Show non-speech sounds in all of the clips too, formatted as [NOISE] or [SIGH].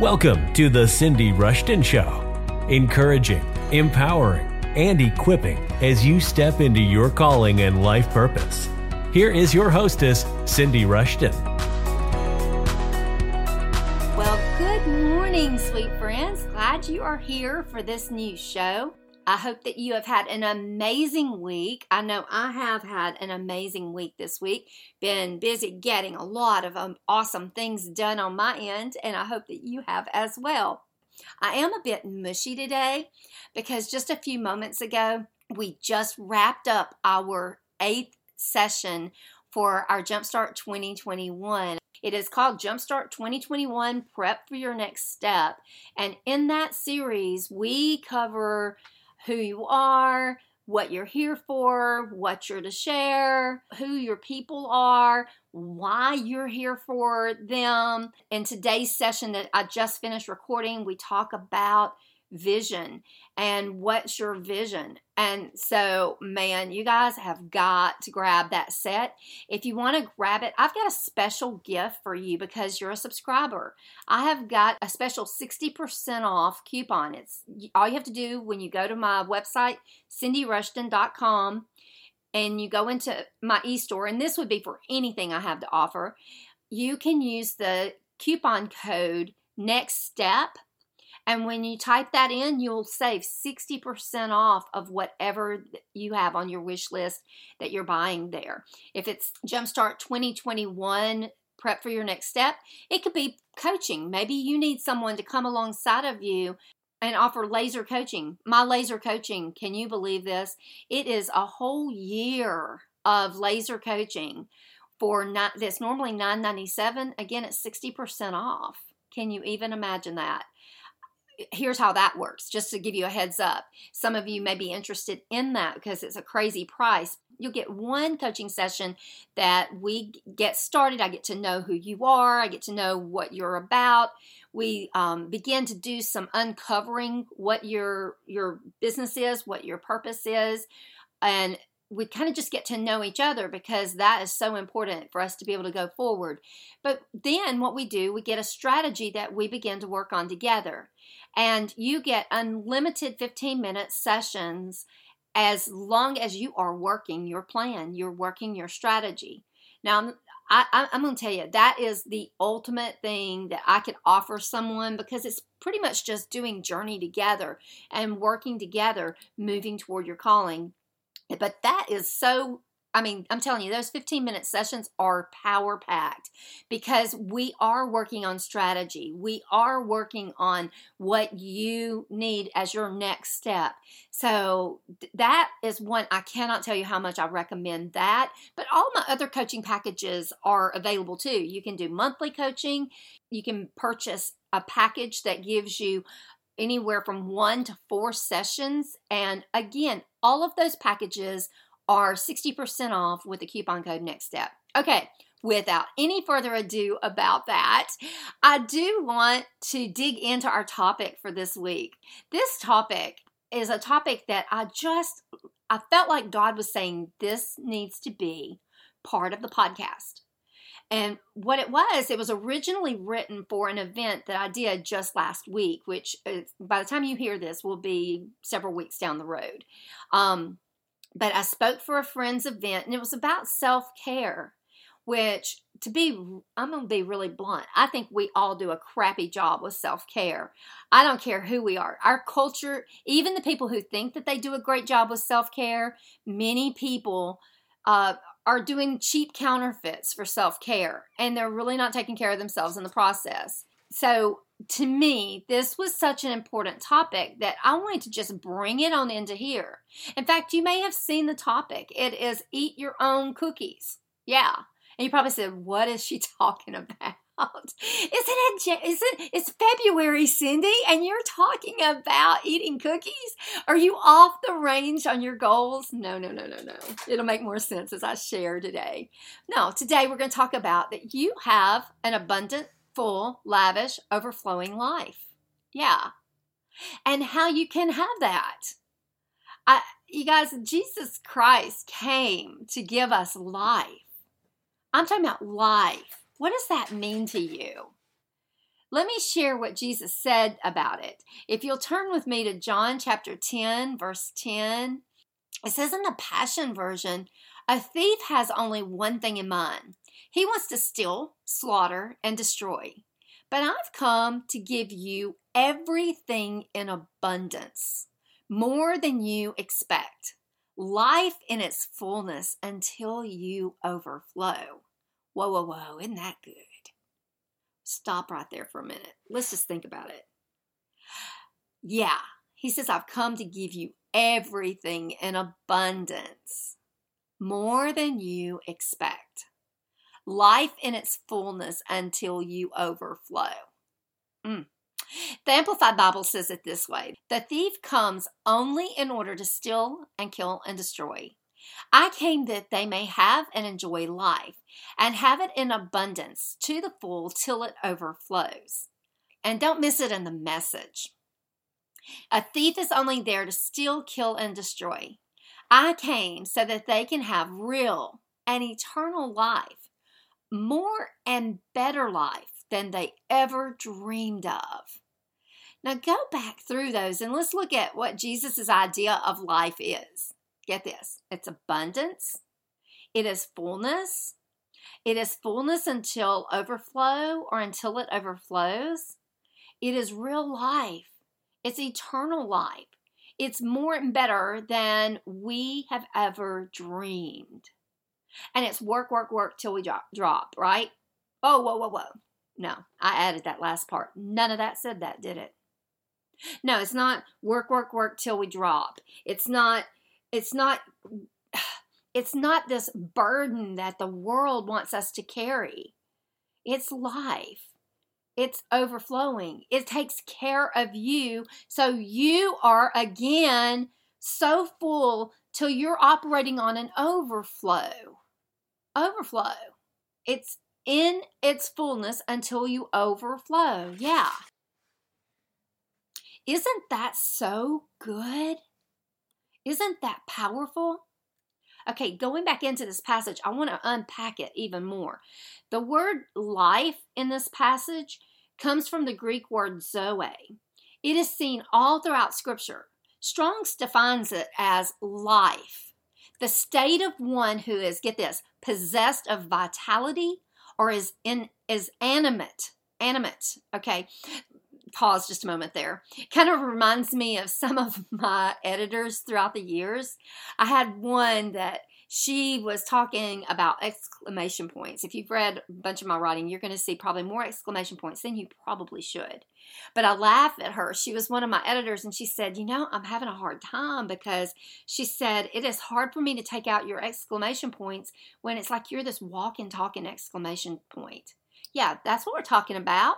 Welcome to The Cindy Rushton Show, encouraging, empowering, and equipping as you step into your calling and life purpose. Here is your hostess, Cindy Rushton. Well, good morning, sweet friends. Glad you are here for this new show. I hope that you have had an amazing week. I know I have had an amazing week this week. Been busy getting a lot of um, awesome things done on my end, and I hope that you have as well. I am a bit mushy today because just a few moments ago, we just wrapped up our eighth session for our Jumpstart 2021. It is called Jumpstart 2021 Prep for Your Next Step. And in that series, we cover who you are, what you're here for, what you're to share, who your people are, why you're here for them. In today's session that I just finished recording, we talk about vision and what's your vision. And so, man, you guys have got to grab that set. If you want to grab it, I've got a special gift for you because you're a subscriber. I have got a special 60% off coupon. It's all you have to do when you go to my website, cindyrushton.com, and you go into my e-store, and this would be for anything I have to offer. You can use the coupon code next step and when you type that in, you'll save 60% off of whatever you have on your wish list that you're buying there. If it's Jumpstart 2021 prep for your next step, it could be coaching. Maybe you need someone to come alongside of you and offer laser coaching. My laser coaching, can you believe this? It is a whole year of laser coaching for not that's normally 997 again it's 60% off can you even imagine that here's how that works just to give you a heads up. Some of you may be interested in that because it's a crazy price. You'll get one coaching session that we get started. I get to know who you are. I get to know what you're about. We um, begin to do some uncovering what your your business is what your purpose is and we kind of just get to know each other because that is so important for us to be able to go forward. But then what we do, we get a strategy that we begin to work on together. And you get unlimited 15 minute sessions as long as you are working your plan, you're working your strategy. Now, I, am going to tell you, that is the ultimate thing that I could offer someone because it's pretty much just doing journey together and working together, moving toward your calling. But that is so I mean, I'm telling you, those 15 minute sessions are power packed because we are working on strategy. We are working on what you need as your next step. So that is one, I cannot tell you how much I recommend that. But all my other coaching packages are available too. You can do monthly coaching, you can purchase a package that gives you anywhere from one to four sessions. And again, all of those packages are 60% off with the coupon code next step. Okay, without any further ado about that, I do want to dig into our topic for this week. This topic is a topic that I just I felt like God was saying this needs to be part of the podcast. And what it was, it was originally written for an event that I did just last week, which uh, by the time you hear this will be several weeks down the road. Um, but I spoke for a friend's event and it was about self care, which to be, I'm going to be really blunt. I think we all do a crappy job with self care. I don't care who we are. Our culture, even the people who think that they do a great job with self care, many people uh, are doing cheap counterfeits for self care and they're really not taking care of themselves in the process. So to me, this was such an important topic that I wanted to just bring it on into here. In fact, you may have seen the topic. It is eat your own cookies. Yeah. And you probably said, what is she [LAUGHS] talking about? Isn't it, isn't, it's February, Cindy, and you're talking about eating cookies? Are you off the range on your goals? No, no, no, no, no. It'll make more sense as I share today. No, today we're going to talk about that you have an abundant full, lavish, overflowing life. Yeah. And how you can have that. I, you guys, Jesus Christ came to give us life. I'm talking about life. What does that mean to you? Let me share what Jesus said about it. If you'll turn with me to John chapter 10, verse 10, it says in the Passion Version, a thief has only one thing in mind. He wants to steal, slaughter, and destroy. But I've come to give you everything in abundance, more than you expect. Life in its fullness until you overflow. Whoa, whoa, whoa, isn't that good? Stop right there for a minute. Let's just think about it. Yeah, he says, I've come to give you everything in abundance, more than you expect. Life in its fullness until you overflow. Mm. The Amplified Bible says it this way The thief comes only in order to steal and kill and destroy. I came that they may have and enjoy life, and have it in abundance to the full till it overflows. And don't miss it in the message. A thief is only there to steal, kill, and destroy. I came so that they can have real and eternal life, more and better life than they ever dreamed of. Now go back through those and let's look at what Jesus' idea of life is. Get this it's abundance, it is fullness, it is fullness until overflow or until it overflows. It is real life, it's eternal life. It's more and better than we have ever dreamed. And it's work, work, work till we drop, drop right? Oh, whoa, whoa, whoa. No, I added that last part. None of that said that, did it? No, it's not work, work, work till we drop. It's not it's not [SIGHS] it's not this burden that the world wants us to carry. It's life. It's overflowing. It takes care of you so you are again so full till you're operating on an overflow. Overflow. It's in its fullness until you overflow. Yeah. Isn't that so good? Isn't that powerful? Okay, going back into this passage, I want to unpack it even more. The word life in this passage comes from the Greek word zoe. It is seen all throughout Scripture. Strong's defines it as life, the state of one who is, get this, possessed of vitality or is in is animate animate okay pause just a moment there. Kind of reminds me of some of [LAUGHS] my editors throughout the years. I had one that she was talking about exclamation points. If you've read a bunch of my writing, you're going to see probably more exclamation points than you probably should. But I laugh at her. She was one of my editors, and she said, You know, I'm having a hard time because she said, It is hard for me to take out your exclamation points when it's like you're this walking, talking exclamation point. Yeah, that's what we're talking about.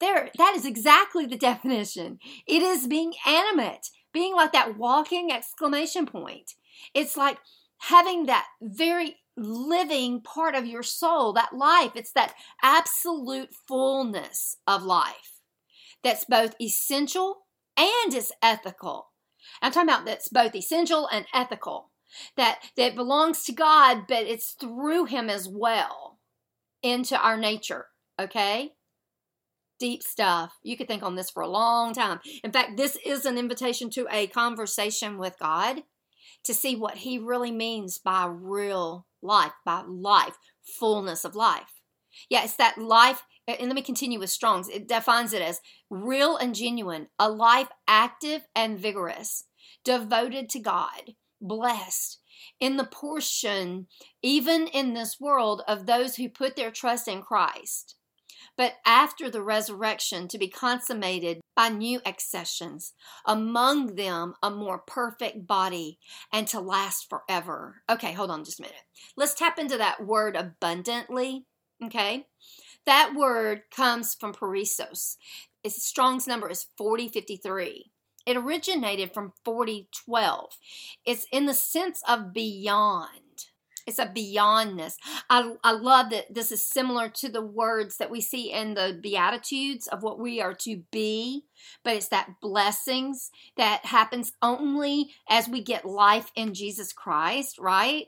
There, that is exactly the [LAUGHS] definition. It is being animate, being like that walking exclamation point. It's like having that very living part of your soul, that life. It's that absolute fullness of life that's both essential and is ethical. I'm talking about that's both essential and ethical. That that belongs to God, but it's through Him as well into our nature. Okay? deep stuff. You could think on this for a long time. In fact, this is an invitation to a conversation with God to see what He really means by real life, by life, fullness of life. Yeah, it's that life. And let me continue with Strong's. It defines it as real and genuine, a life active and vigorous, devoted to God, blessed, in the portion, even in this world, of those who put their trust in Christ but after the resurrection to be consummated by new accessions, among them a more perfect body, and to last forever. Okay, hold on just a minute. Let's tap into that word abundantly. Okay, that word comes from perissos. Its Strong's number is 4053. It originated from 4012. It's in the sense of beyond. It's a beyondness. I, I love that this is similar to the words that we see in the Beatitudes of what we are to be, but it's that blessings that happens only as we get life in Jesus Christ, right?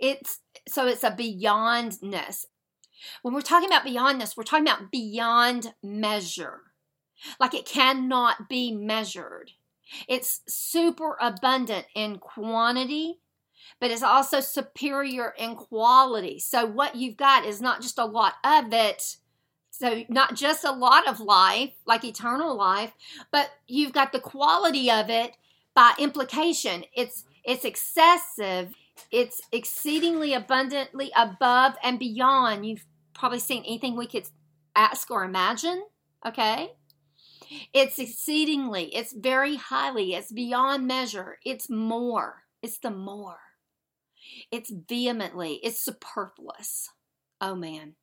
It's so it's a beyondness. When we're talking about beyondness, we're talking about beyond measure. Like it cannot be measured. It's super abundant in quantity, but it's also superior in quality. So, what you've got is not just a lot of it, so not just a lot of life, like eternal life, but you've got the quality of it by implication. It's it's excessive, it's exceedingly abundantly above and beyond. You've probably seen anything we could ask or imagine, okay? It's exceedingly, it's very highly, it's beyond measure, it's more, it's the more. It's vehemently, it's superfluous. Oh man.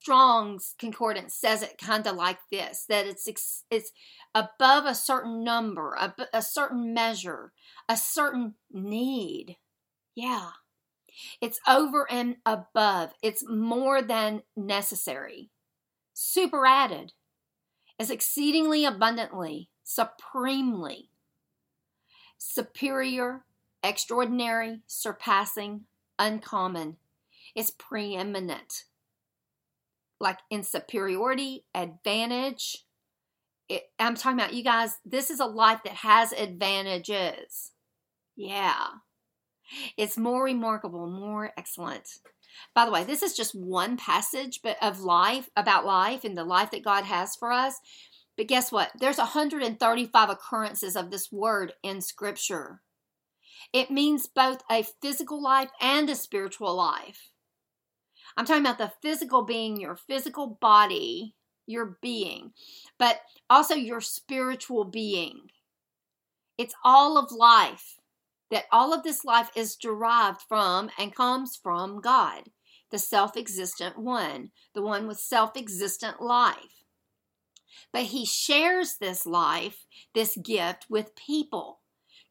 Strong's concordance says it kind of like this that it's it's above a certain number, a, a certain measure, a certain need. Yeah. It's over and above. It's more than necessary. Super added is exceedingly abundantly, supremely, superior, extraordinary, surpassing, uncommon. It's preeminent. Like in superiority, advantage. It, I'm talking about you guys, this is a life that has advantages. Yeah. It's more remarkable, more excellent. By the way, this is just one passage but of life about life and the life that God has for us. But guess what? There's 135 occurrences of this word in scripture. It means both a physical life and a spiritual life. I'm talking about the physical being your physical body, your being, but also your spiritual being. It's all of life that all of this life is derived from and comes from God, the self existent one, the one with self existent life. But He shares this life, this gift, with people,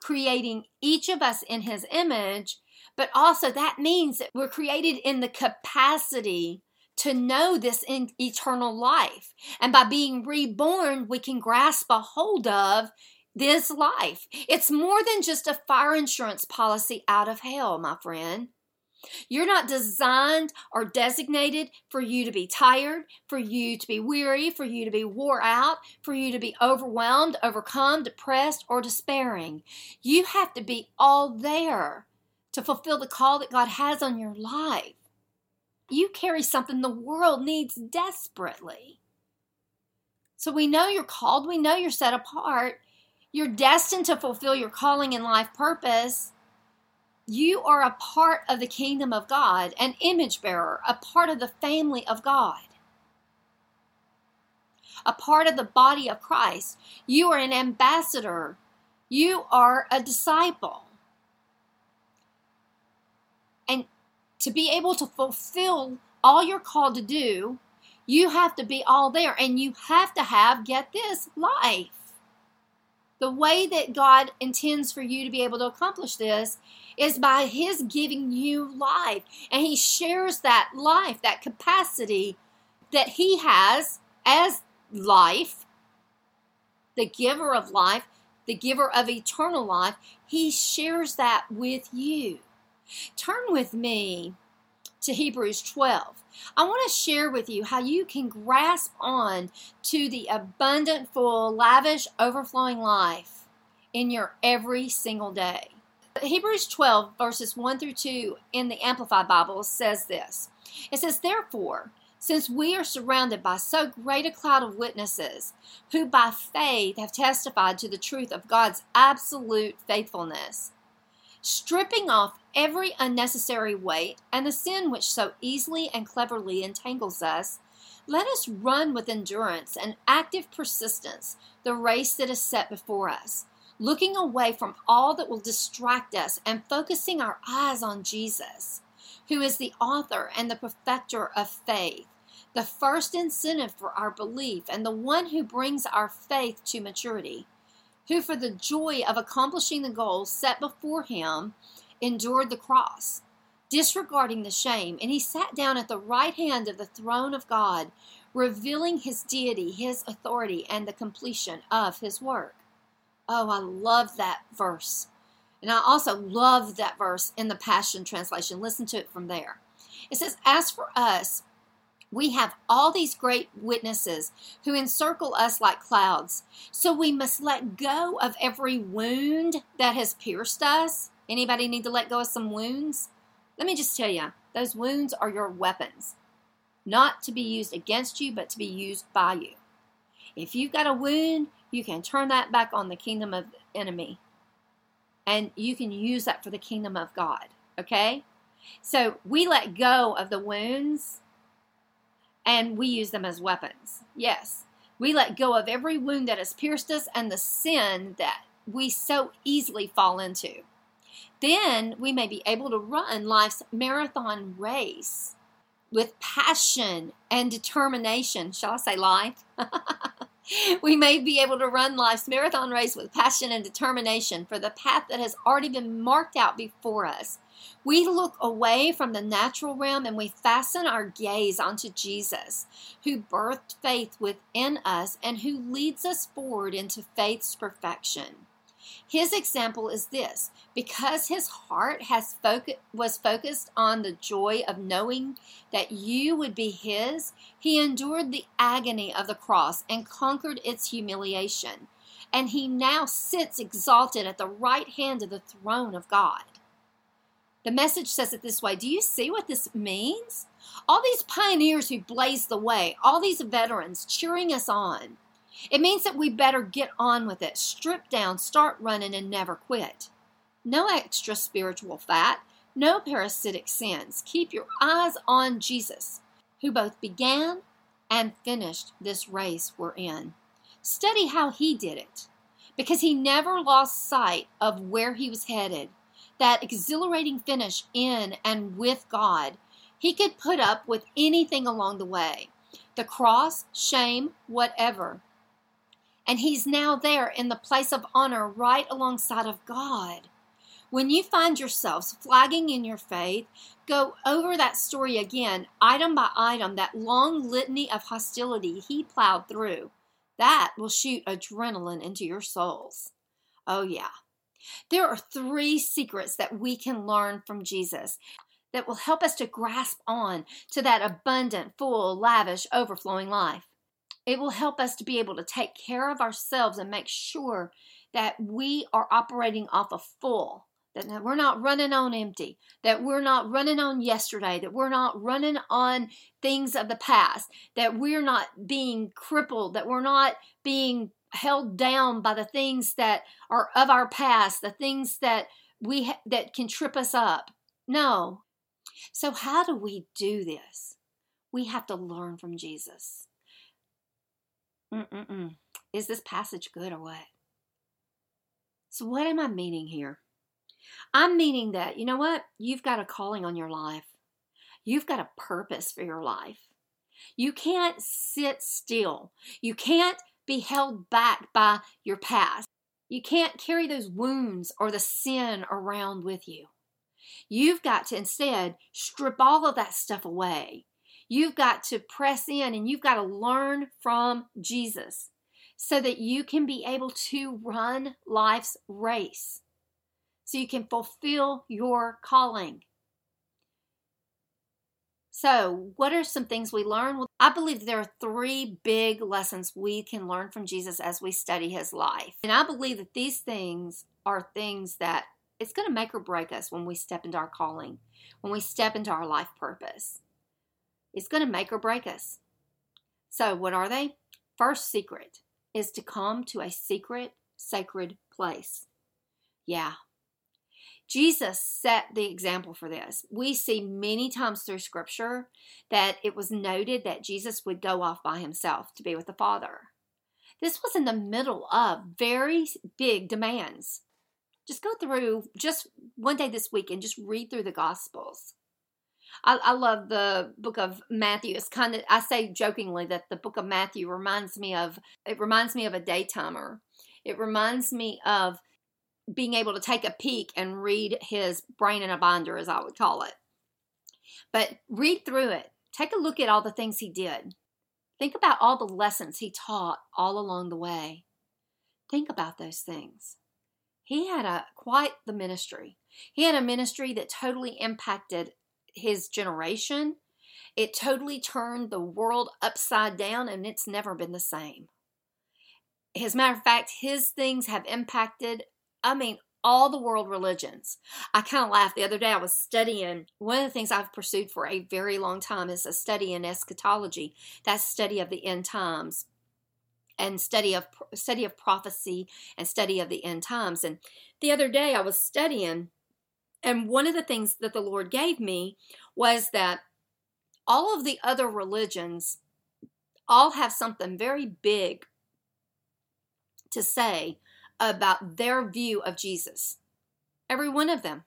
creating each of us in His image. But also, that means that we're created in the capacity to know this in eternal life. And by being reborn, we can grasp a hold of this life. It's more than just a fire insurance policy out of hell, my friend. You're not designed or designated for you to be tired, for you to be weary, for you to be wore out, for you to be overwhelmed, overcome, depressed, or despairing. You have to be all there to fulfill the call that God has on your life. You carry something the world needs desperately. So we know you're called, we know you're set apart, you're destined to fulfill your calling and life purpose. You are a part of the kingdom of God, an image bearer, a part of the family of God, a part of the body of Christ. You are an ambassador. You are a disciple. And to be able to fulfill all you're called to do, you have to be all there and you have to have, get this, life. The way that God intends for you to be able to accomplish this is by His giving you life. And He shares that life, that capacity that He has as life, the giver of life, the giver of eternal life. He shares that with you. Turn with me to Hebrews 12. I want to share with you how you can grasp on to the abundant, full, lavish, overflowing life in your every single day. Hebrews 12, verses 1 through 2 in the Amplified Bible says this It says, Therefore, since we are surrounded by so great a cloud of witnesses who by faith have testified to the truth of God's absolute faithfulness, stripping off every unnecessary weight and the sin which so easily and cleverly entangles us, let us run with endurance and active persistence the race that is set before us, looking away from all that will distract us and focusing our eyes on Jesus, who is the author and the perfecter of faith, the first incentive for our belief, and the one who brings our faith to maturity who, for the joy of accomplishing the goal set before him, endured the cross, disregarding the shame, and he sat down at the right hand of the throne of God, revealing his deity, his authority, and the completion of his work. Oh, I love that verse. And I also love that verse in the Passion Translation. Listen to it from there. It says, As for us, We have all these great witnesses who encircle us like clouds. So we must let go of every wound that has pierced us. Anybody need to let go of some wounds? Let me just tell you, those wounds are your weapons, not to be used against you, but to be used by you. If you've got a wound, you can turn that back on the kingdom of the enemy and you can use that for the kingdom of God. Okay? So we let go of the wounds and we use them as weapons. Yes. We let go of every wound that has pierced us and the sin that we so easily fall into. Then we may be able to run life's marathon race with passion and determination. Shall I say life? [LAUGHS] [LAUGHS] we may be able to run life's marathon race with passion and determination for the path that has already been marked out before us. We look away from the natural realm and we fasten our gaze onto Jesus, who birthed faith within us and who leads us forward into faith's perfection. His example is this because his heart has focu- was focused on the joy of knowing that you would be his, he endured the agony of the cross and conquered its humiliation. And he now sits exalted at the right hand of the throne of God. The message says it this way Do you see what this means? All these pioneers who blazed the way, all these veterans cheering us on, it means that we better get on with it, strip down, start running, and never quit. No extra spiritual fat, no parasitic sins. Keep your eyes on Jesus, who both began and finished this race we're in. Study how he did it, because he never lost sight of where he was headed. That exhilarating finish in and with God. He could put up with anything along the way the cross, shame, whatever. And he's now there in the place of honor right alongside of God. When you find yourselves flagging in your faith, go over that story again, item by item, that long litany of hostility he plowed through. That will shoot adrenaline into your souls. Oh, yeah. There are three secrets that we can learn from Jesus that will help us to grasp on to that abundant, full, lavish, overflowing life. It will help us to be able to take care of ourselves and make sure that we are operating off a of full, that we're not running on empty, that we're not running on yesterday, that we're not running on things of the past, that we're not being crippled, that we're not being held down by the things that are of our past, the things that we ha- that can trip us up. No. So how do we do this? We have to learn from Jesus. Mm-mm-mm. Is this passage good or what? So, what am I meaning here? I'm meaning that, you know what? You've got a calling on your life, you've got a purpose for your life. You can't sit still, you can't be held back by your past. You can't carry those wounds or the sin around with you. You've got to instead strip all of that stuff away You've got to press in and you've got to learn from Jesus so that you can be able to run life's race, so you can fulfill your calling. So, what are some things we learn? Well, I believe there are three big lessons we can learn from Jesus as we study his life. And I believe that these things are things that it's going to make or break us when we step into our calling, when we step into our life purpose. It's going to make or break us. So, what are they? First secret is to come to a secret, sacred place. Yeah. Jesus set the example for this. We see many times through scripture that it was noted that Jesus would go off by himself to be with the Father. This was in the middle of very big demands. Just go through just one day this week and just read through the Gospels. I, I love the book of Matthew. It's kind of I say jokingly that the book of Matthew reminds me of it reminds me of a daytimer. It reminds me of being able to take a peek and read his brain in a binder, as I would call it. But read through it. Take a look at all the things he did. Think about all the lessons he taught all along the way. Think about those things. He had a quite the ministry. He had a ministry that totally impacted his generation. It totally turned the world upside down and it's never been the same. As a matter of fact, his things have impacted, I mean, all the world religions. I kind of laughed the other day. I was studying one of the things I've pursued for a very long time is a study in eschatology. That's study of the end times and study of study of prophecy and study of the end times. And the other day I was studying and one of the things that the Lord gave me was that all of the other religions all have something very big to say about their view of Jesus. Every one of them.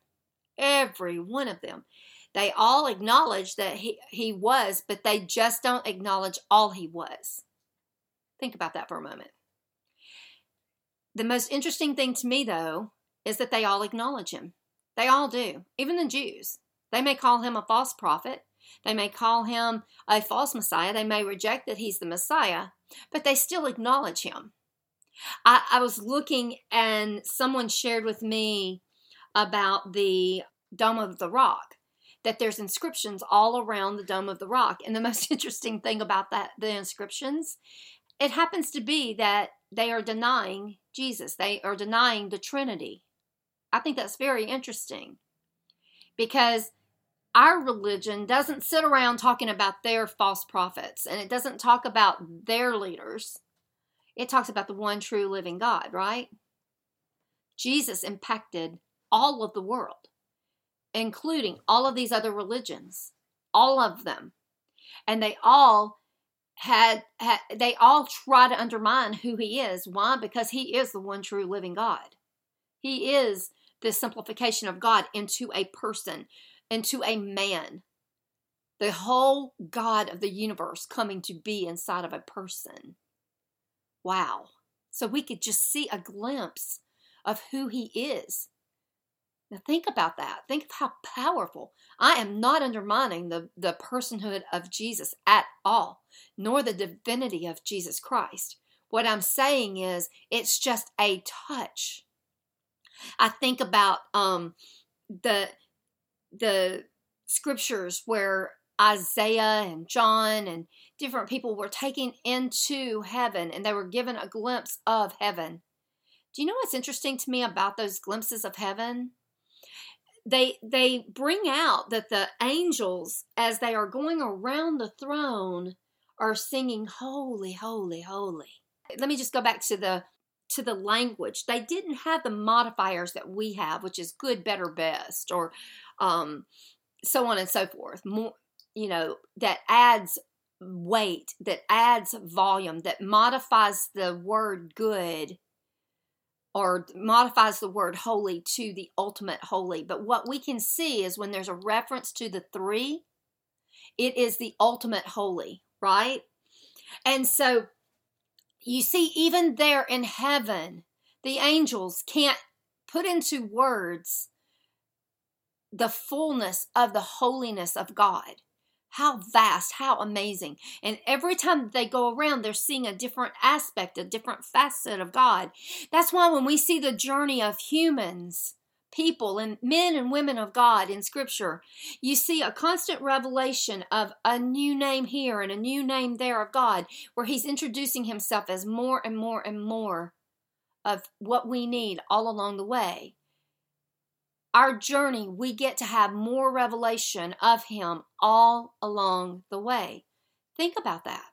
Every one of them. They all acknowledge that he, he was, but they just don't acknowledge all he was. Think about that for a moment. The most interesting thing to me, though, is that they all acknowledge him. They all do, even the Jews. They may call him a false prophet. They may call him a false Messiah. They may reject that he's the Messiah, but they still acknowledge him. I, I was looking and someone shared with me about the Dome of the Rock that there's inscriptions all around the Dome of the Rock. And the [LAUGHS] most interesting thing about that, the inscriptions, it happens to be that they are denying Jesus. They are denying the Trinity. I think that's very interesting because our religion doesn't sit around talking about their false prophets and it doesn't talk about their leaders. It talks about the one true living God, right? Jesus impacted all of the world, including all of these other religions, all of them. And they all had, had they all try to undermine who he is. Why? Because he is the one true living God. He is the simplification of God into a person, into a man. The whole God of the universe coming to be inside of a person. Wow. So we could just see a glimpse of who he is. Now think about that. Think of how powerful. I am not undermining the, the personhood of Jesus at all, nor the divinity of Jesus Christ. What I'm saying is it's just a touch I think about um, the the scriptures where Isaiah and John and different people were taken into heaven and they were given a glimpse of heaven. Do you know what's interesting to me about those glimpses of heaven? They they bring out that the angels as they are going around the throne are singing holy holy holy. Let me just go back to the to the language. They didn't have the modifiers that we have, which is good, better, best, or um, so on and so forth. More, you know, that adds weight, that adds volume, that modifies the word good or modifies the word holy to the ultimate holy. But what we can see is when there's a reference to the three, it is the ultimate holy, right? And so you see, even there in heaven, the angels can't put into words the fullness of the holiness of God. How vast, how amazing. And every time they go around, they're seeing a different aspect, a different facet of God. That's why when we see the journey of humans, people and men and women of God in Scripture, you see a constant revelation of a new name here and a new name there of God, where He's introducing Himself as more and more and more of what we need all along the way. Our journey, we get to have more revelation of Him all along the way. Think about that.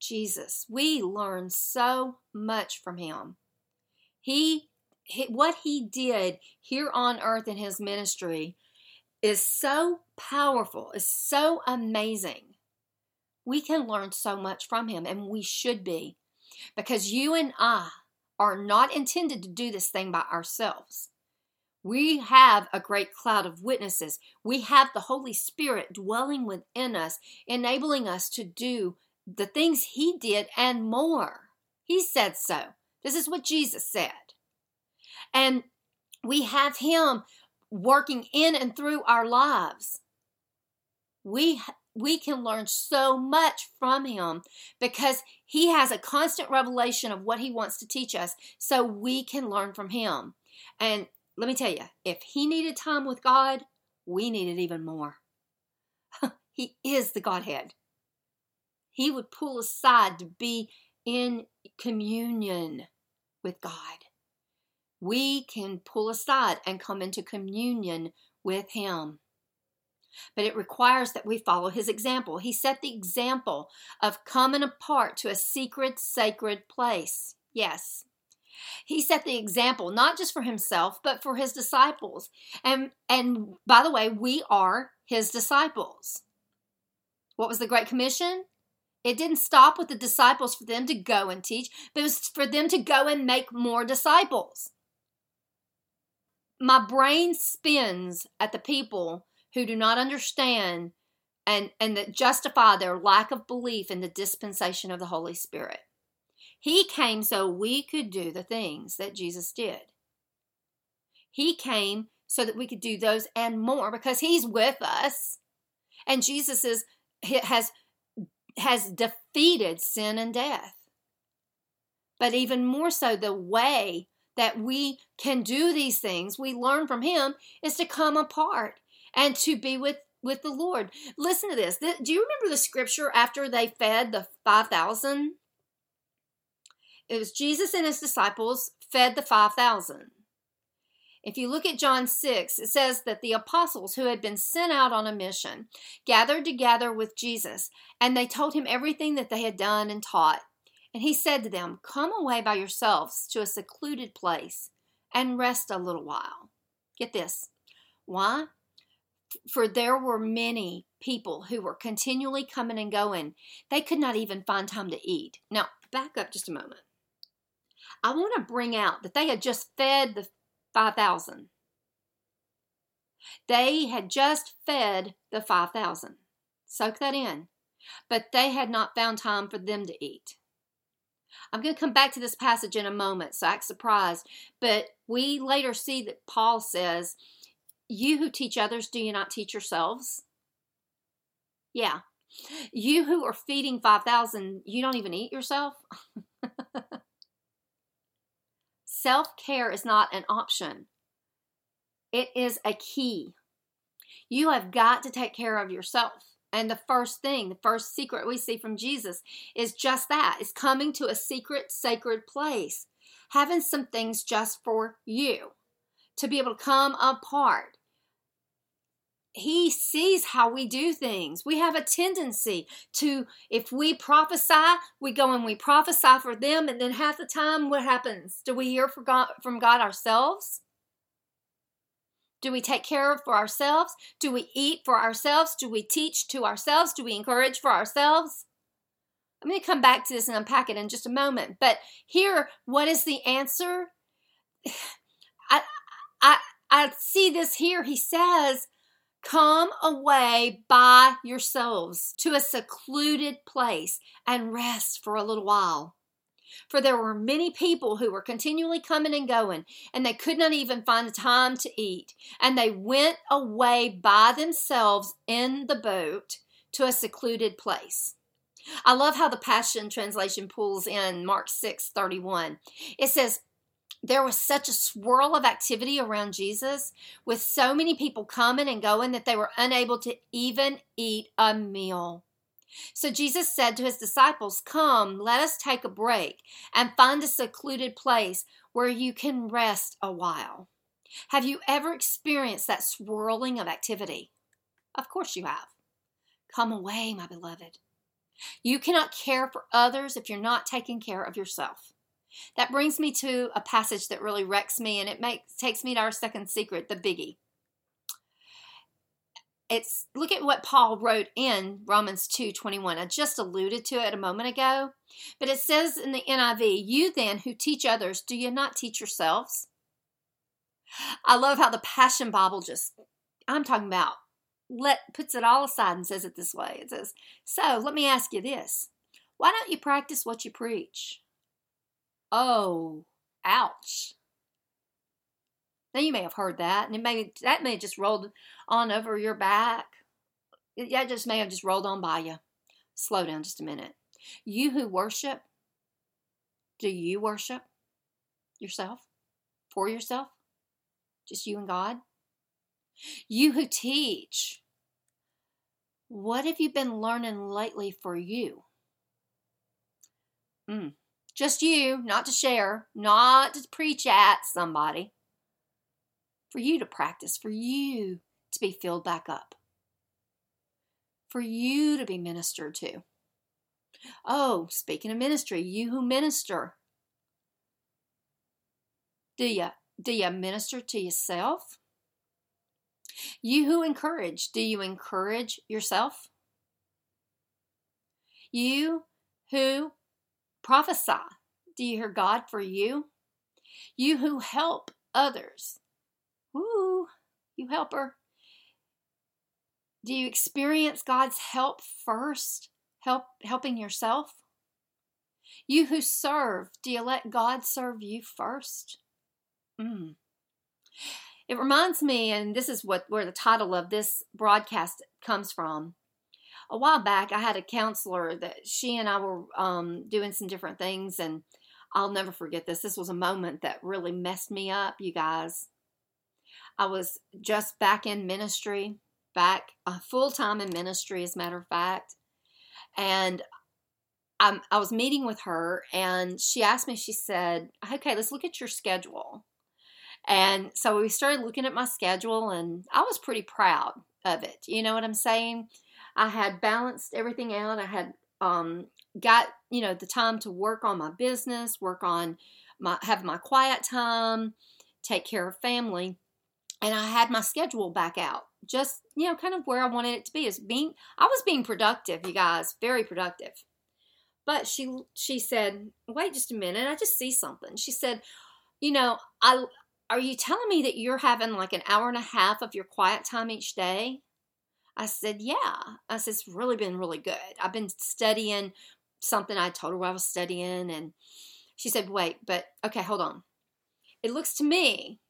Jesus, we learn so much from Him. He what he did here on earth in his ministry is so powerful, is so amazing. We can learn so much from him, and we should be, because you and I are not intended to do this thing by ourselves. We have a great cloud of witnesses. We have the Holy Spirit dwelling within us, enabling us to do the things He did and more. He said so. This is what Jesus said. And we have Him working in and through our lives. We we can learn so much from him because he has a constant revelation of what he wants to teach us so we can learn from him. And let me tell you, if he needed time with God, we needed even more. [LAUGHS] he is the Godhead. He would pull aside to be in communion with God. We can pull aside and come into communion with Him. But it requires that we follow His example. He set the example of coming apart to a secret, sacred place. Yes. He set the example not just for himself, but for his disciples. And and by the way, we are his disciples. What was the Great Commission? It didn't stop with the disciples for them to go and teach, but it was for them to go and make more disciples. My brain spins at the people who do not understand and, and that justify their lack of belief in the dispensation of the Holy Spirit. He came so we could do the things that Jesus did. He came so that we could do those and more because he's with us. And Jesus is has has defeated sin and death. But even more so, the way that we can do these things, we learn from him, is to come apart and to be with with the Lord. Listen to this. Do you remember the scripture after they fed the 5,000? It was Jesus and his disciples fed the 5,000. If you look at John 6, it says that the apostles who had been sent out on a mission gathered together with Jesus, and they told him everything that they had done and taught. And he said to them, Come away by yourselves to a secluded place and rest a little while. Get this. Why? For there were many people who were continually coming and going. They could not even find time to eat. Now, back up just a moment. I want to bring out that they had just fed the 5,000. They had just fed the 5,000. Soak that in. But they had not found time for them to eat. I'm going to come back to this passage in a moment, so act surprised. But we later see that Paul says, You who teach others, do you not teach yourselves? Yeah. You who are feeding 5,000, you don't even eat yourself? [LAUGHS] Self care is not an option, it is a key. You have got to take care of yourself. And the first thing, the first secret we see from Jesus is just that is coming to a secret, sacred place, having some things just for you to be able to come apart he sees how we do things. We have a tendency to, if we prophesy, we go and we prophesy for them, and then half the time, what happens? Do we hear from God, from God ourselves? Do we take care of for ourselves? Do we eat for ourselves? Do we teach to ourselves? Do we encourage for ourselves? I'm going to come back to this and unpack it in just a moment. But here, what is the answer? [SIGHS] I, I, I see this here. He says, Come away by yourselves to a secluded place and rest for a little while. For there were many people who were continually coming and going, and they could not even find the time to eat. And they went away by themselves in the boat to a secluded place. I love how the Passion Translation pulls in Mark 6 31. It says, there was such a swirl of activity around Jesus with so many people coming and going that they were unable to even eat a meal. So Jesus said to his disciples, Come, let us take a break and find a secluded place where you can rest a while. Have you ever experienced that swirling of activity? Of course you have. Come away, my beloved. You cannot care for others if you're not taking care of yourself. That brings me to a passage that really wrecks me, and it makes takes me to our second secret, the biggie. It's look at what Paul wrote in Romans 2 21. I just alluded to it a moment ago, but it says in the NIV, You then who teach others, do you not teach yourselves? I love how the Passion Bible just, I'm talking about, let puts it all aside and says it this way. It says, So let me ask you this. Why don't you practice what you preach? Oh, ouch. Now you may have heard that, and it may that may have just rolled on over your back. That just may have just rolled on by you. Slow down just a minute. You who worship, do you worship yourself? For yourself? Just you and God? You who teach, What have you been learning lately for you? Mm. Just you, not to share, not to preach at somebody. For you to practice, for you to be filled back up, for you to be ministered to. Oh, speaking of ministry, you who minister, do you do you minister to yourself? You who encourage, do you encourage yourself? You who prophesy, do you hear God for you? You who help others, ooh, you helper. Do you experience God's help first? Help helping yourself? You who serve, do you let God serve you first? Mm. It reminds me, and this is what where the title of this broadcast comes from. A while back, I had a counselor that she and I were um, doing some different things, and I'll never forget this. This was a moment that really messed me up, you guys. I was just back in ministry, back uh, full time in ministry, as a matter of fact, and I'm, I was meeting with her, and she asked me. She said, "Okay, let's look at your schedule." And so we started looking at my schedule, and I was pretty proud of it. You know what I'm saying? I had balanced everything out. I had um, got you know the time to work on my business, work on my have my quiet time, take care of family, and I had my schedule back out. Just you know, kind of where I wanted it to be. Is being I was being productive, you guys, very productive. But she she said, "Wait just a minute. I just see something." She said, "You know, I are you telling me that you're having like an hour and a half of your quiet time each day? I said, Yeah. I said, It's really been really good. I've been studying something I told her I was studying. And she said, Wait, but okay, hold on. It looks to me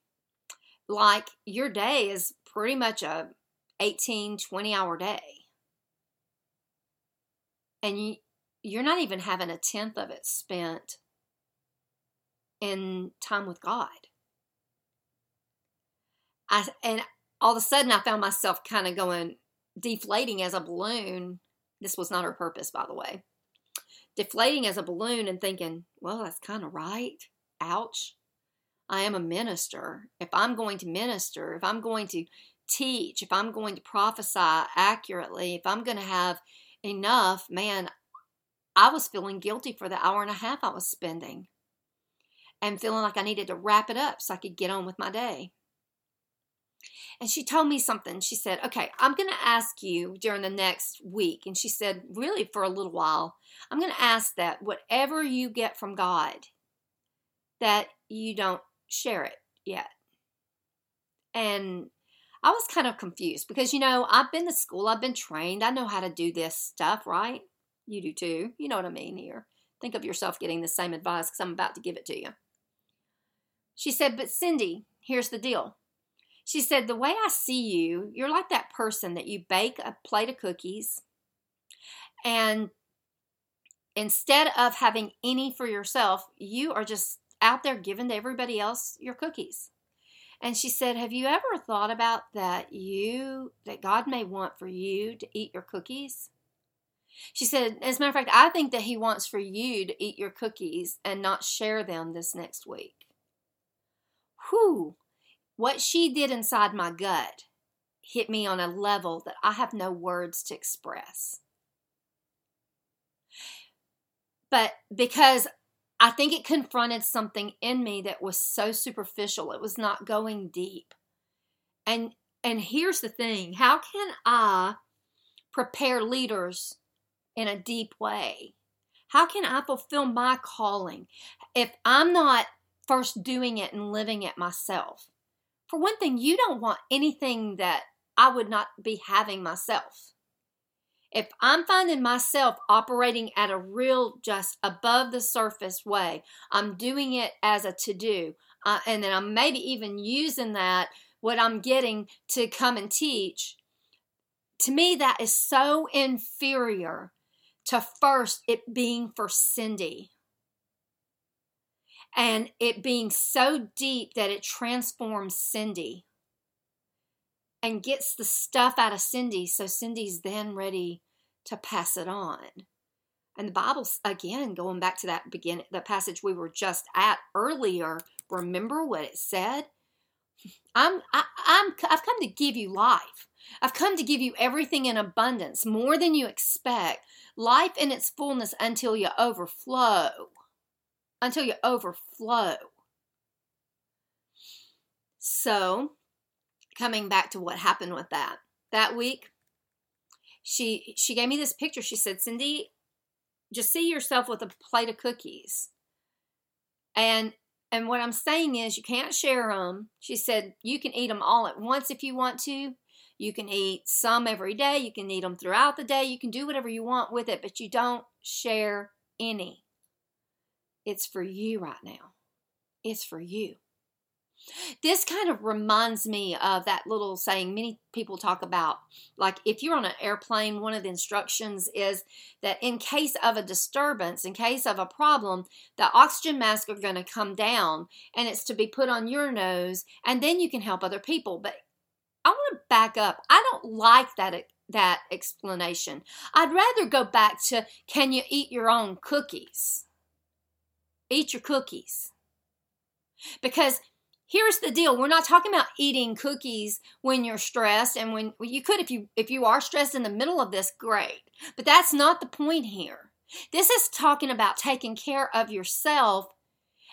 like your day is pretty much a 18, 20 hour day. And you, you're not even having a tenth of it spent in time with God. I and all of a sudden I found myself kind of going deflating as a balloon. This was not her purpose, by the way. Deflating as a balloon and thinking, well, that's kind of right. Ouch. I am a minister. If I'm going to minister, if I'm going to teach, if I'm going to prophesy accurately, if I'm going to have enough, man, I was feeling guilty for the hour and a half I was spending and feeling like I needed to wrap it up so I could get on with my day. And she told me something. She said, Okay, I'm going to ask you during the next week. And she said, Really, for a little while, I'm going to ask that whatever you get from God, that you don't share it yet. And I was kind of confused because, you know, I've been to school, I've been trained, I know how to do this stuff, right? You do too. You know what I mean here. Think of yourself getting the same advice because I'm about to give it to you. She said, But Cindy, here's the deal. She said, The way I see you, you're like that person that you bake a plate of cookies and instead of having any for yourself, you are just out there giving to everybody else your cookies. And she said, Have you ever thought about that you, that God may want for you to eat your cookies? She said, As a matter of fact, I think that He wants for you to eat your cookies and not share them this next week. Whew, what she did inside my gut hit me on a level that I have no words to express. But because I think it confronted something in me that was so superficial, it was not going deep. And and here's the thing, how can I prepare leaders in a deep way? How can I fulfill my calling if I'm not first doing it and living it myself? for one thing, you don't want anything that I would not be having myself. If I'm finding myself operating at a real, just above the surface way, I'm doing it as a to do, uh, and then I'm maybe even using that, what I'm getting to come and teach. To me, that is so inferior to first it being for Cindy and it being so deep that it transforms Cindy and gets the stuff out of Cindy so Cindy's then ready to pass it on. And the Bible's again going back to that beginning the passage we were just at earlier. Remember what it said? I'm I, I'm I've come to give you life. I've come to give you everything in abundance, more than you expect, life in its fullness until you overflow. Until you overflow. So, coming back to what happened with that. That week, she she gave me this picture. She said, "Cindy, just see yourself with a plate of cookies." And and what I'm saying is you can't share them. She said, "You can eat them all at once if you want to. You can eat some every day. You can eat them throughout the day. You can do whatever you want with it, but you don't share any. It's for you right now. It's for you. This kind of reminds me of that little saying many people talk about. Like if you're on an airplane, one of the instructions is that in case of a disturbance, in case of a problem, the oxygen masks are going to come down and it's to be put on your nose and then you can help other people. But I want to back up. I don't like that that explanation. I'd rather go back to can you eat your own cookies? Eat your cookies. Because here's the deal. We're not talking about eating cookies when you're stressed and when well, you could if you if you are stressed in the middle of this great. But that's not the point here. This is talking about taking care of yourself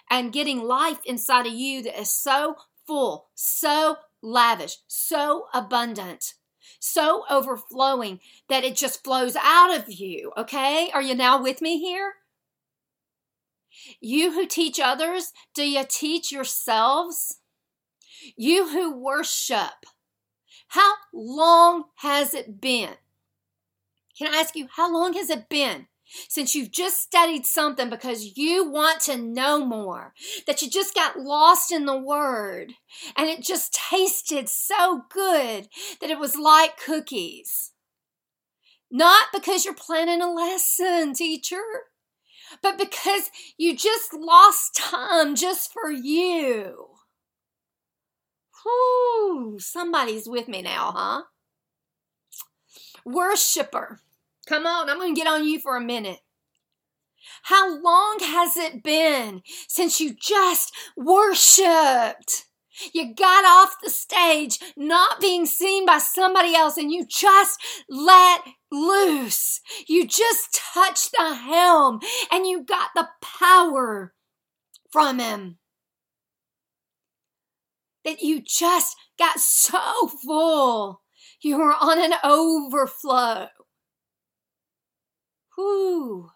and getting life inside of you that is so full so lavish so abundant so overflowing that it just flows out of you okay? Are you now with me here you who teach others, do you teach yourselves? You who worship, how long has it been? Can I ask you, how long has it been since you've just studied something because you want to know more, that you just got lost in the word and it just tasted so good that it was like cookies? Not because you're planning a lesson, teacher but because you just lost time just for you. Whew, somebody's with me now, huh? Worshipper. Come on, I'm going to get on you for a minute. How long has it been since you just worshiped? You got off the stage not being seen by somebody else and you just let loose. You just touched the helm and you got the power from him. That you just got so full. You were on an overflow. Whew.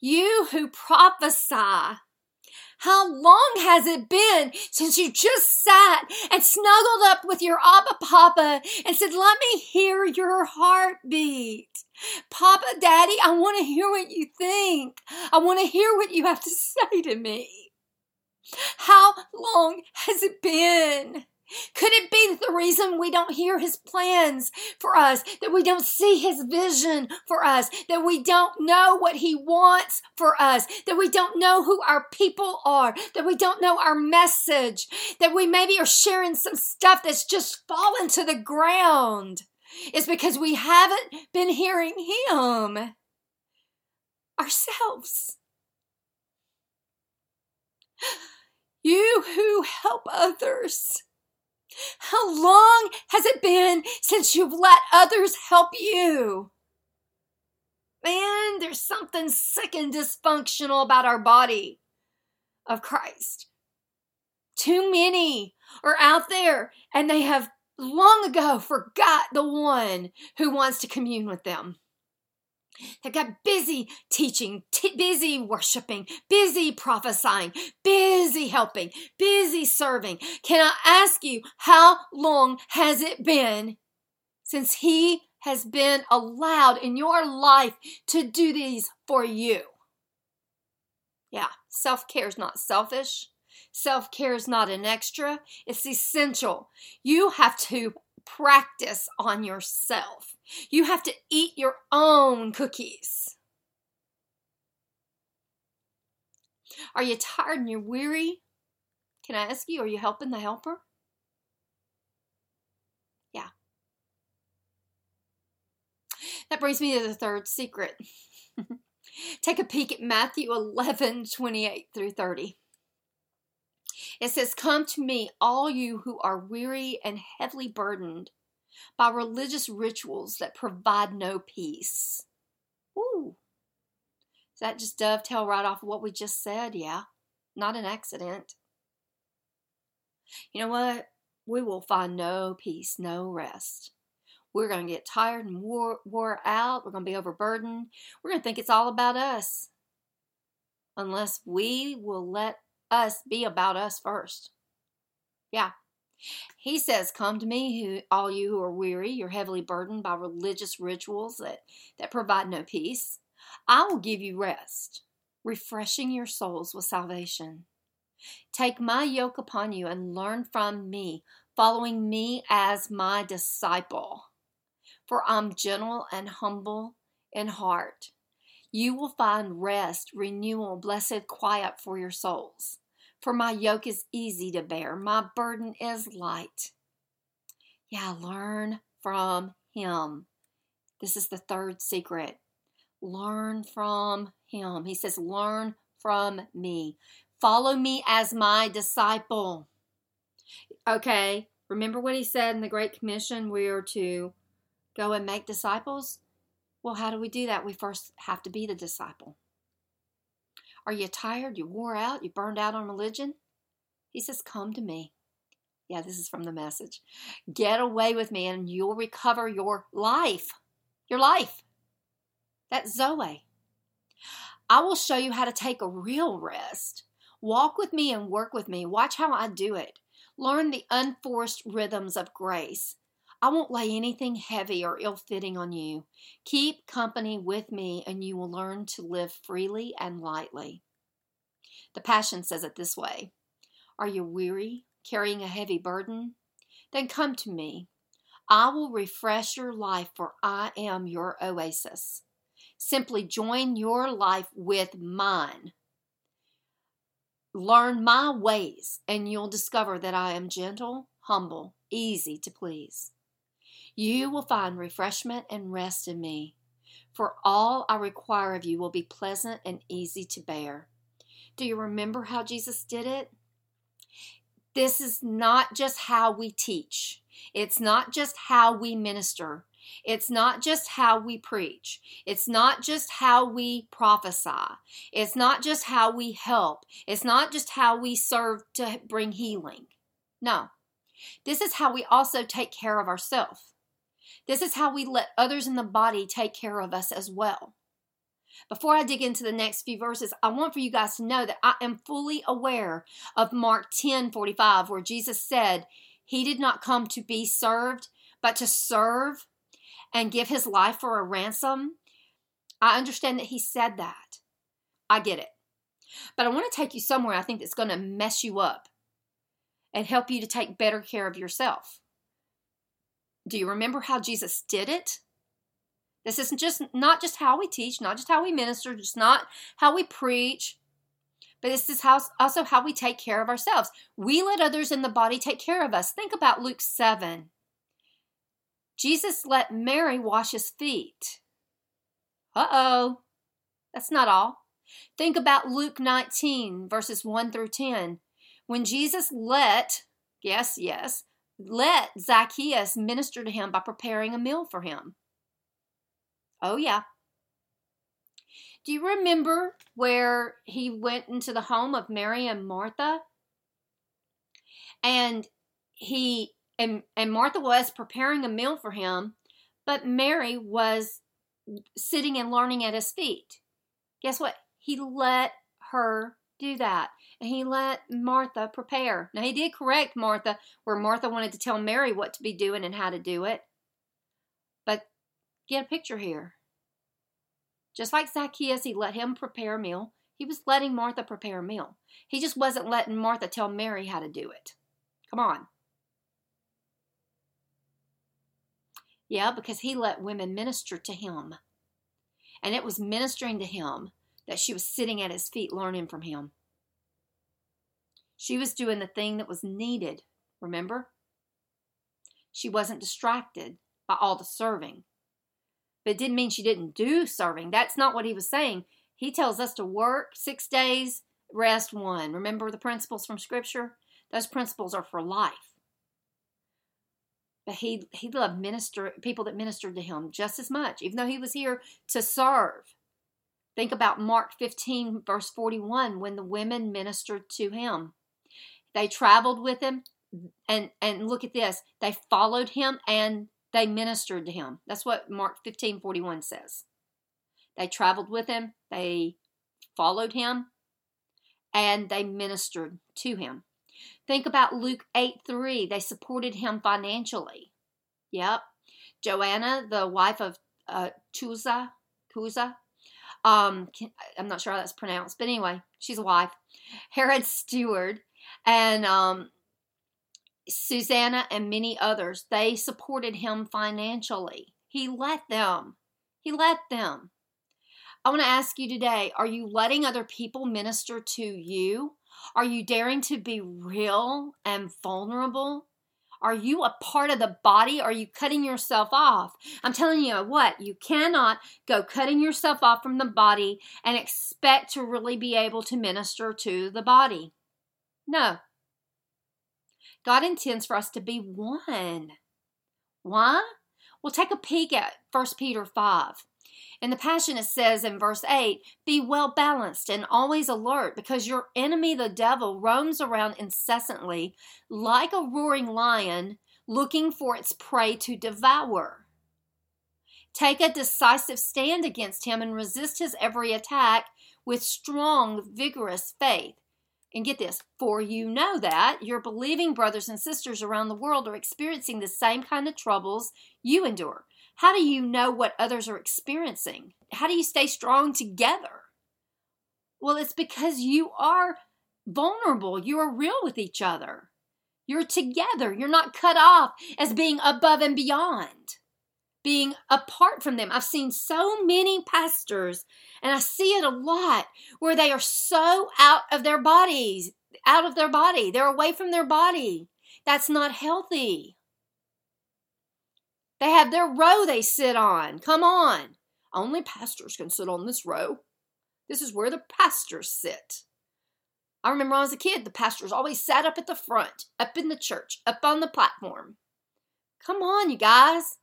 You who prophesy how long has it been since you just sat and snuggled up with your Abba Papa and said, Let me hear your heartbeat? Papa, Daddy, I want to hear what you think. I want to hear what you have to [LAUGHS] say to me. How long has it been? Could it be the reason we don't hear his plans for us, that we don't see his vision for us, that we don't know what he wants for us, that we don't know who our people are, that we don't know our message, that we maybe are sharing some stuff that's just fallen to the ground? Is because we haven't been hearing him ourselves. You who help others how long has it been since you've let others help you? Man, there's something sick and dysfunctional about our body of Christ. Too many are out there and they have long ago forgot the one who wants to commune with them. They got busy teaching, t- busy worshiping, busy prophesying, busy helping, busy serving. Can I ask you, how long has it been since He has been allowed in your life to do these for you? Yeah, self care is not selfish. Self care is not an extra, it's essential. You have to practice on yourself. You have to eat your own cookies. Are you tired and you're weary? Can I ask you, are you helping the helper? Yeah. That brings me to the third secret. [LAUGHS] Take a peek at Matthew 11 28 through 30. It says, Come to me, all you who are weary and heavily burdened, by religious rituals that provide no peace. Ooh. Does that just dovetail right off of what we just said? Yeah. Not an accident. You know what? We will find no peace, no rest. We're going to get tired and wore, wore out. We're going to be overburdened. We're going to think it's all about us. Unless we will let us be about us first. Yeah. He says, Come to me, who, all you who are weary, you're heavily burdened by religious rituals that, that provide no peace. I will give you rest, refreshing your souls with salvation. Take my yoke upon you and learn from me, following me as my disciple. For I'm gentle and humble in heart. You will find rest, renewal, blessed quiet for your souls. For my yoke is easy to bear, my burden is light. Yeah, learn from Him. This is the third secret. Learn from Him. He says, Learn from me. Follow me as my disciple. Okay, remember what He said in the Great Commission? We are to go and make disciples. Well, how do we do that? We first have to be the disciple. Are you tired? You wore out? You burned out on religion? He says, Come to me. Yeah, this is from the message. Get away with me and you'll recover your life. Your life. That's Zoe. I will show you how to take a real rest. Walk with me and work with me. Watch how I do it. Learn the unforced rhythms of grace. I won't lay anything heavy or ill fitting on you. Keep company with me, and you will learn to live freely and lightly. The Passion says it this way Are you weary, carrying a heavy burden? Then come to me. I will refresh your life, for I am your oasis. Simply join your life with mine. Learn my ways, and you'll discover that I am gentle, humble, easy to please. You will find refreshment and rest in me, for all I require of you will be pleasant and easy to bear. Do you remember how Jesus did it? This is not just how we teach. It's not just how we minister. It's not just how we preach. It's not just how we prophesy. It's not just how we help. It's not just how we serve to bring healing. No. This is how we also take care of ourselves. This is how we let others in the body take care of us as well. Before I dig into the next few verses, I want for you guys to know that I am fully aware of Mark 10 45, where Jesus said, He did not come to be served, but to serve and give his life for a ransom. I understand that he said that. I get it. But I want to take you somewhere I think that's going to mess you up and help you to take better care of yourself. Do you remember how Jesus did it? This isn't just not just how we teach, not just how we minister, just not how we preach, but this is how, also how we take care of ourselves. We let others in the body take care of us. Think about Luke 7. Jesus let Mary wash his feet. Uh oh. That's not all. Think about Luke 19, verses 1 through 10. When Jesus let, yes, yes, let Zacchaeus minister to him by preparing a meal for him. Oh, yeah. Do you remember where he went into the home of Mary and Martha? And he and, and Martha was preparing a meal for him, but Mary was sitting and learning at his feet. Guess what? He let her do that. He let Martha prepare. Now, he did correct Martha where Martha wanted to tell Mary what to be doing and how to do it. But get a picture here. Just like Zacchaeus, he let him prepare a meal. He was letting Martha prepare a meal. He just wasn't letting Martha tell Mary how to do it. Come on. Yeah, because he let women minister to him. And it was ministering to him that she was sitting at his feet learning from him. She was doing the thing that was needed, remember? She wasn't distracted by all the serving. But it didn't mean she didn't do serving. That's not what he was saying. He tells us to work six days, rest one. Remember the principles from Scripture? Those principles are for life. But he he loved minister people that ministered to him just as much, even though he was here to serve. Think about Mark 15, verse 41, when the women ministered to him. They traveled with him, and and look at this. They followed him and they ministered to him. That's what Mark 15, 41 says. They traveled with him, they followed him, and they ministered to him. Think about Luke 8 3. They supported him financially. Yep. Joanna, the wife of uh, Chuza, Kuza, um, I'm not sure how that's pronounced, but anyway, she's a wife. Herod's steward and um, Susanna and many others, they supported him financially. He let them. He let them. I want to ask you today are you letting other people minister to you? Are you daring to be real and vulnerable? Are you a part of the body? Are you cutting yourself off? I'm telling you what, you cannot go cutting yourself off from the body and expect to really be able to minister to the body. No. God intends for us to be one. Why? Well, take a peek at 1 Peter 5. In the Passion, it says in verse 8, Be well balanced and always alert, because your enemy, the devil, roams around incessantly like a roaring lion looking for its prey to devour. Take a decisive stand against him and resist his every attack with strong, vigorous faith. And get this, for you know that your believing brothers and sisters around the world are experiencing the same kind of troubles you endure. How do you know what others are experiencing? How do you stay strong together? Well, it's because you are vulnerable. You are real with each other. You're together. You're not cut off as being above and beyond, being apart from them. I've seen so many pastors, and I see it a lot, where they are so out of their bodies, out of their body. They're away from their body. That's not healthy. They have their row they sit on. Come on. Only pastors can sit on this row. This is where the pastors sit. I remember when I was a kid, the pastors always sat up at the front, up in the church, up on the platform. Come on, you guys.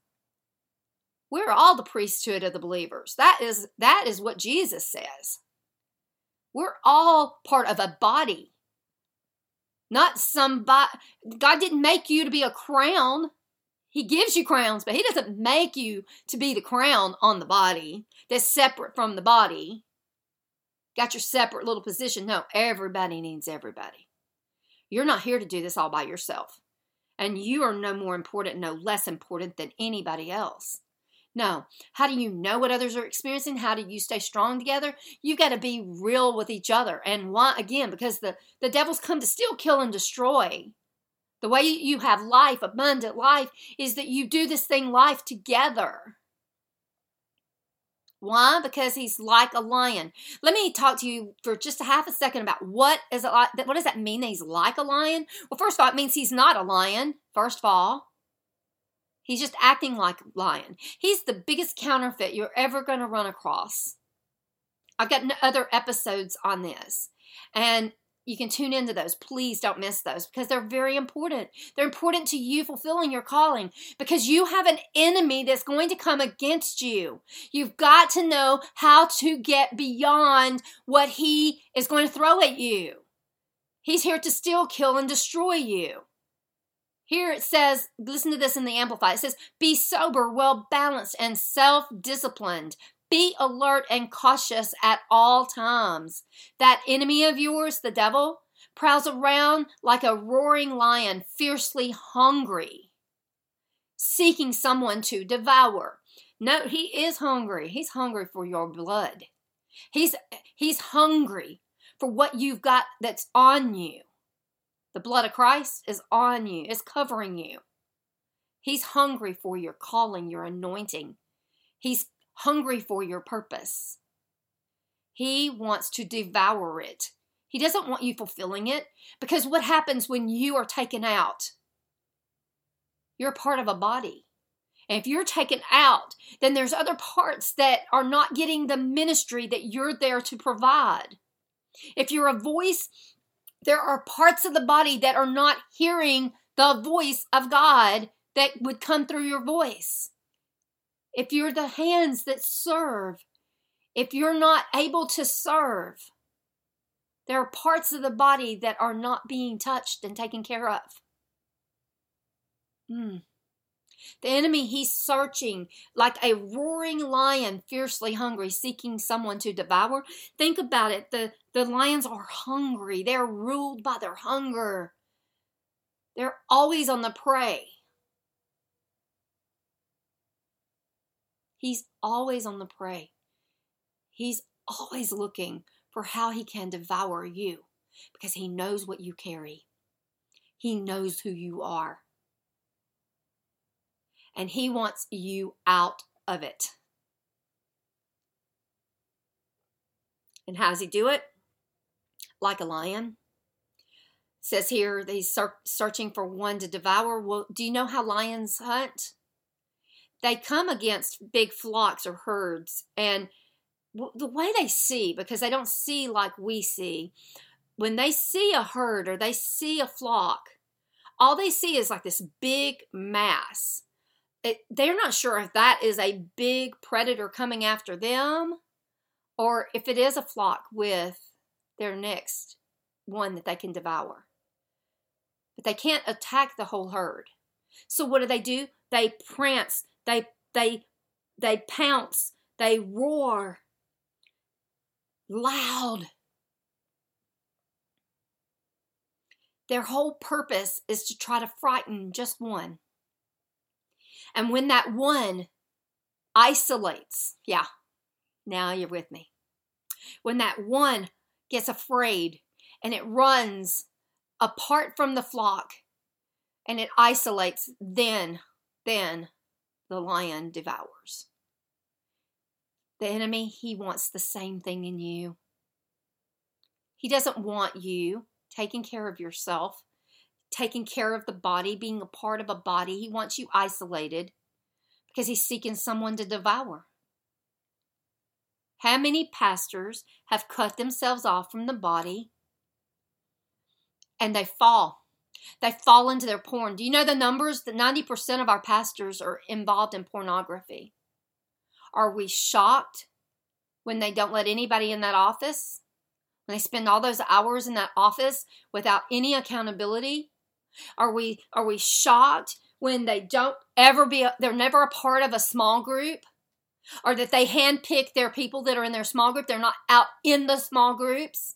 We're all the priesthood of the believers. That is that is what Jesus says. We're all part of a body. Not somebody God didn't make you to be a crown. He gives you crowns, but he doesn't make you to be the crown on the body that's separate from the body. Got your separate little position. No, everybody needs everybody. You're not here to do this all by yourself. And you are no more important, no less important than anybody else. No. How do you know what others are experiencing? How do you stay strong together? You've got to be real with each other. And why again? Because the, the devil's come to steal, kill, and destroy. The way you have life, abundant life, is that you do this thing life together. Why? Because he's like a lion. Let me talk to you for just a half a second about what is it like. What does that mean? That he's like a lion? Well, first of all, it means he's not a lion. First of all, he's just acting like a lion. He's the biggest counterfeit you're ever going to run across. I've got other episodes on this, and you can tune into those. Please don't miss those because they're very important. They're important to you fulfilling your calling because you have an enemy that's going to come against you. You've got to know how to get beyond what he is going to throw at you. He's here to steal, kill, and destroy you. Here it says, listen to this in the Amplified. It says, Be sober, well balanced, and self disciplined. Be alert and cautious at all times. That enemy of yours, the devil, prowls around like a roaring lion, fiercely hungry, seeking someone to devour. No, he is hungry. He's hungry for your blood. He's he's hungry for what you've got that's on you. The blood of Christ is on you, is covering you. He's hungry for your calling, your anointing. He's hungry for your purpose. He wants to devour it. He doesn't want you fulfilling it because what happens when you are taken out? You're part of a body. And if you're taken out, then there's other parts that are not getting the ministry that you're there to provide. If you're a voice, there are parts of the body that are not hearing the voice of God that would come through your voice. If you're the hands that serve, if you're not able to serve, there are parts of the body that are not being touched and taken care of. Mm. The enemy, he's searching like a roaring lion, fiercely hungry, seeking someone to devour. Think about it. The, the lions are hungry, they're ruled by their hunger, they're always on the prey. He's always on the prey. He's always looking for how he can devour you because he knows what you carry. He knows who you are and He wants you out of it. And how does He do it? Like a lion. It says here that He's searching for one to devour. Well, do you know how lions hunt? They come against big flocks or herds, and the way they see, because they don't see like we see, when they see a herd or they see a flock, all they see is like this big mass it, they're not sure if that is a big predator coming after them or if it is a flock with their next one that they can devour. But they can't attack the whole herd. So what do they do? They prance, they they they pounce, they roar loud. Their whole purpose is to try to frighten just one. And when that one isolates, yeah, now you're with me. When that one gets afraid and it runs apart from the flock and it isolates, then, then the lion devours. The enemy, he wants the same thing in you. He doesn't want you taking care of yourself taking care of the body, being a part of a body. He wants you isolated because he's seeking someone to devour. How many pastors have cut themselves off from the body and they fall? They fall into their porn. Do you know the numbers? That 90% of our pastors are involved in pornography. Are we shocked when they don't let anybody in that office? When they spend all those hours in that office without any accountability? Are we are we shocked when they don't ever be they're never a part of a small group? Or that they handpick their people that are in their small group, they're not out in the small groups?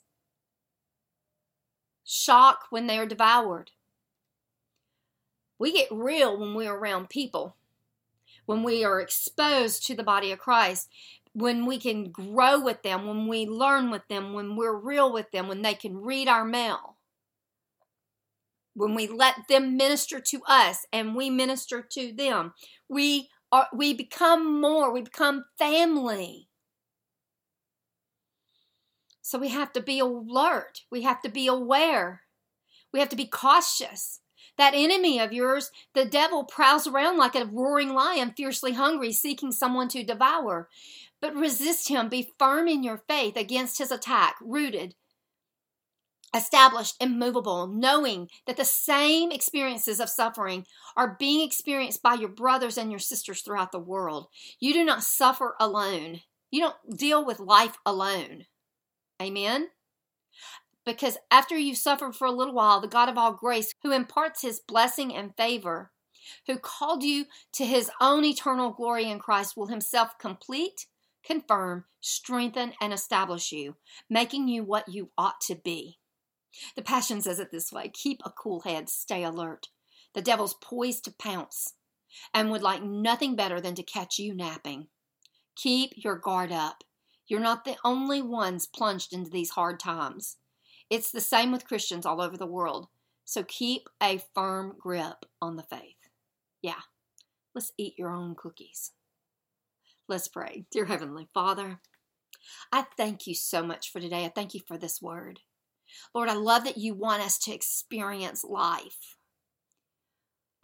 Shock when they are devoured. We get real when we're around people, when we are exposed to the body of Christ, when we can grow with them, when we learn with them, when we're real with them, when they can read our mail when we let them minister to us and we minister to them. We are we become more we become family. So we have to be alert. We have to be aware. We have to be cautious. That enemy of yours the devil prowls around like a roaring lion fiercely hungry seeking someone to devour. But resist him. Be firm in your faith against his attack rooted established, immovable, knowing that the same experiences of suffering are being experienced by your brothers and your sisters throughout the world. You do not suffer alone. You don't deal with life alone. Amen? Because after you've suffered for a little while, the God of all grace, who imparts his blessing and favor, who called you to his own eternal glory in Christ, will himself complete, confirm, strengthen, and establish you, making you what you ought to be. The Passion says it this way keep a cool head, stay alert. The devil's poised to pounce and would like nothing better than to catch you napping. Keep your guard up. You're not the only ones plunged into these hard times. It's the same with Christians all over the world. So keep a firm grip on the faith. Yeah, let's eat your own cookies. Let's pray. Dear Heavenly Father, I thank you so much for today. I thank you for this word. Lord, I love that you want us to experience life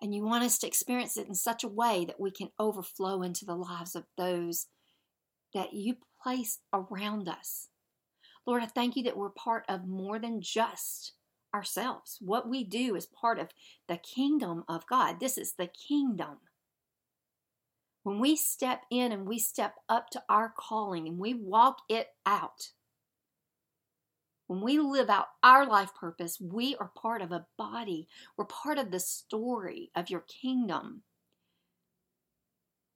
And you want us to experience it in such a way that we can overflow into the lives of those that you place around us. Lord, I thank you that we're part of more than just ourselves. What we do is part of the kingdom of God. This is the kingdom. When we step in and we step up to our calling and we walk it out, when we live out our life purpose, we are part of a body. We're part of the story of your kingdom.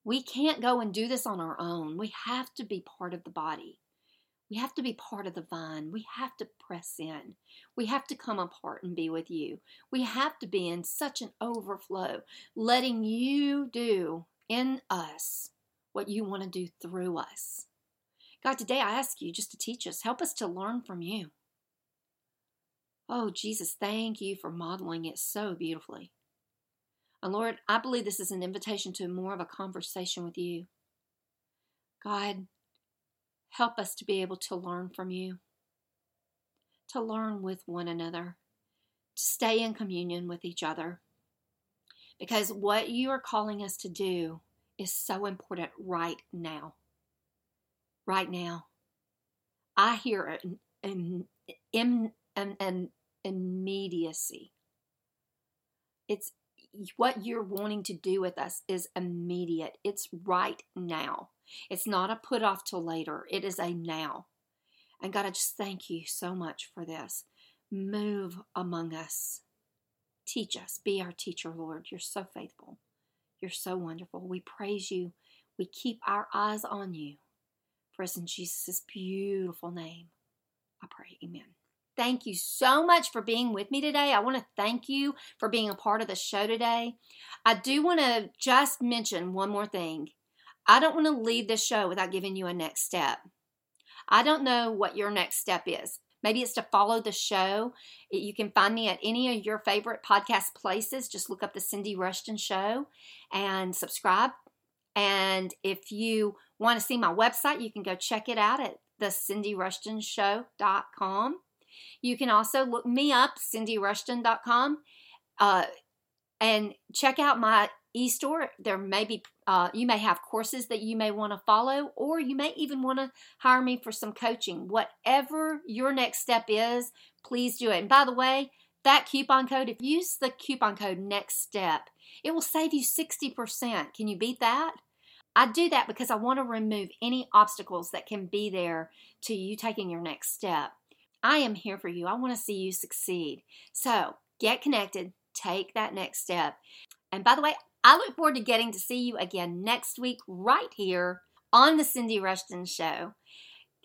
We can't go and do this on our own. We have to be part of the body. We have to be part of the vine. We have to press in. We have to come apart and be with you. We have to be in such an overflow, letting you do in us what you want to do through us. God, today I ask you just to teach us, help us to learn from you. Oh, Jesus, thank you for modeling it so beautifully. And Lord, I believe this is an invitation to more of a conversation with you. God, help us to be able to learn from you, to learn with one another, to stay in communion with each other. Because what you are calling us to do is so important right now. Right now. I hear an, an, an, an immediacy. It's what you're wanting to do with us is immediate. It's right now. It's not a put off till later. It is a now. And God, I just thank you so much for this. Move among us. Teach us. Be our teacher, Lord. You're so faithful. You're so wonderful. We praise you. We keep our eyes on you. For us in Jesus' beautiful name, I pray. Amen. Thank you so much for being with me today. I want to thank you for being a part of the show today. I do want to just mention one more thing. I don't want to leave this show without giving you a next step. I don't know what your next step is. Maybe it's to follow the show. You can find me at any of your favorite podcast places. Just look up the Cindy Rushton Show and subscribe. And if you want to see my website, you can go check it out at thecindyrushtonshow.com. You can also look me up, cindyrushton.com, uh, and check out my e-store. There may be, uh, you may have courses that you may want to follow, or you may even want to hire me for some coaching. Whatever your next step is, please do it. And by the way, that coupon code, if you use the coupon code next step, it will save you 60%. Can you beat that? I do that because I want to remove any obstacles that can be there to you taking your next step. I am here for you. I want to see you succeed. So get connected, take that next step. And by the way, I look forward to getting to see you again next week, right here on The Cindy Rushton Show.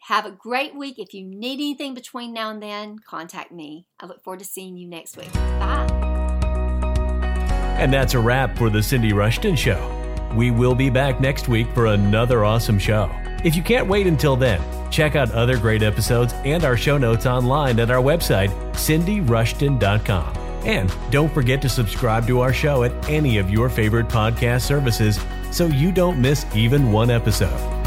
Have a great week. If you need anything between now and then, contact me. I look forward to seeing you next week. Bye. And that's a wrap for The Cindy Rushton Show. We will be back next week for another awesome show. If you can't wait until then, check out other great episodes and our show notes online at our website, cindyrushton.com. And don't forget to subscribe to our show at any of your favorite podcast services so you don't miss even one episode.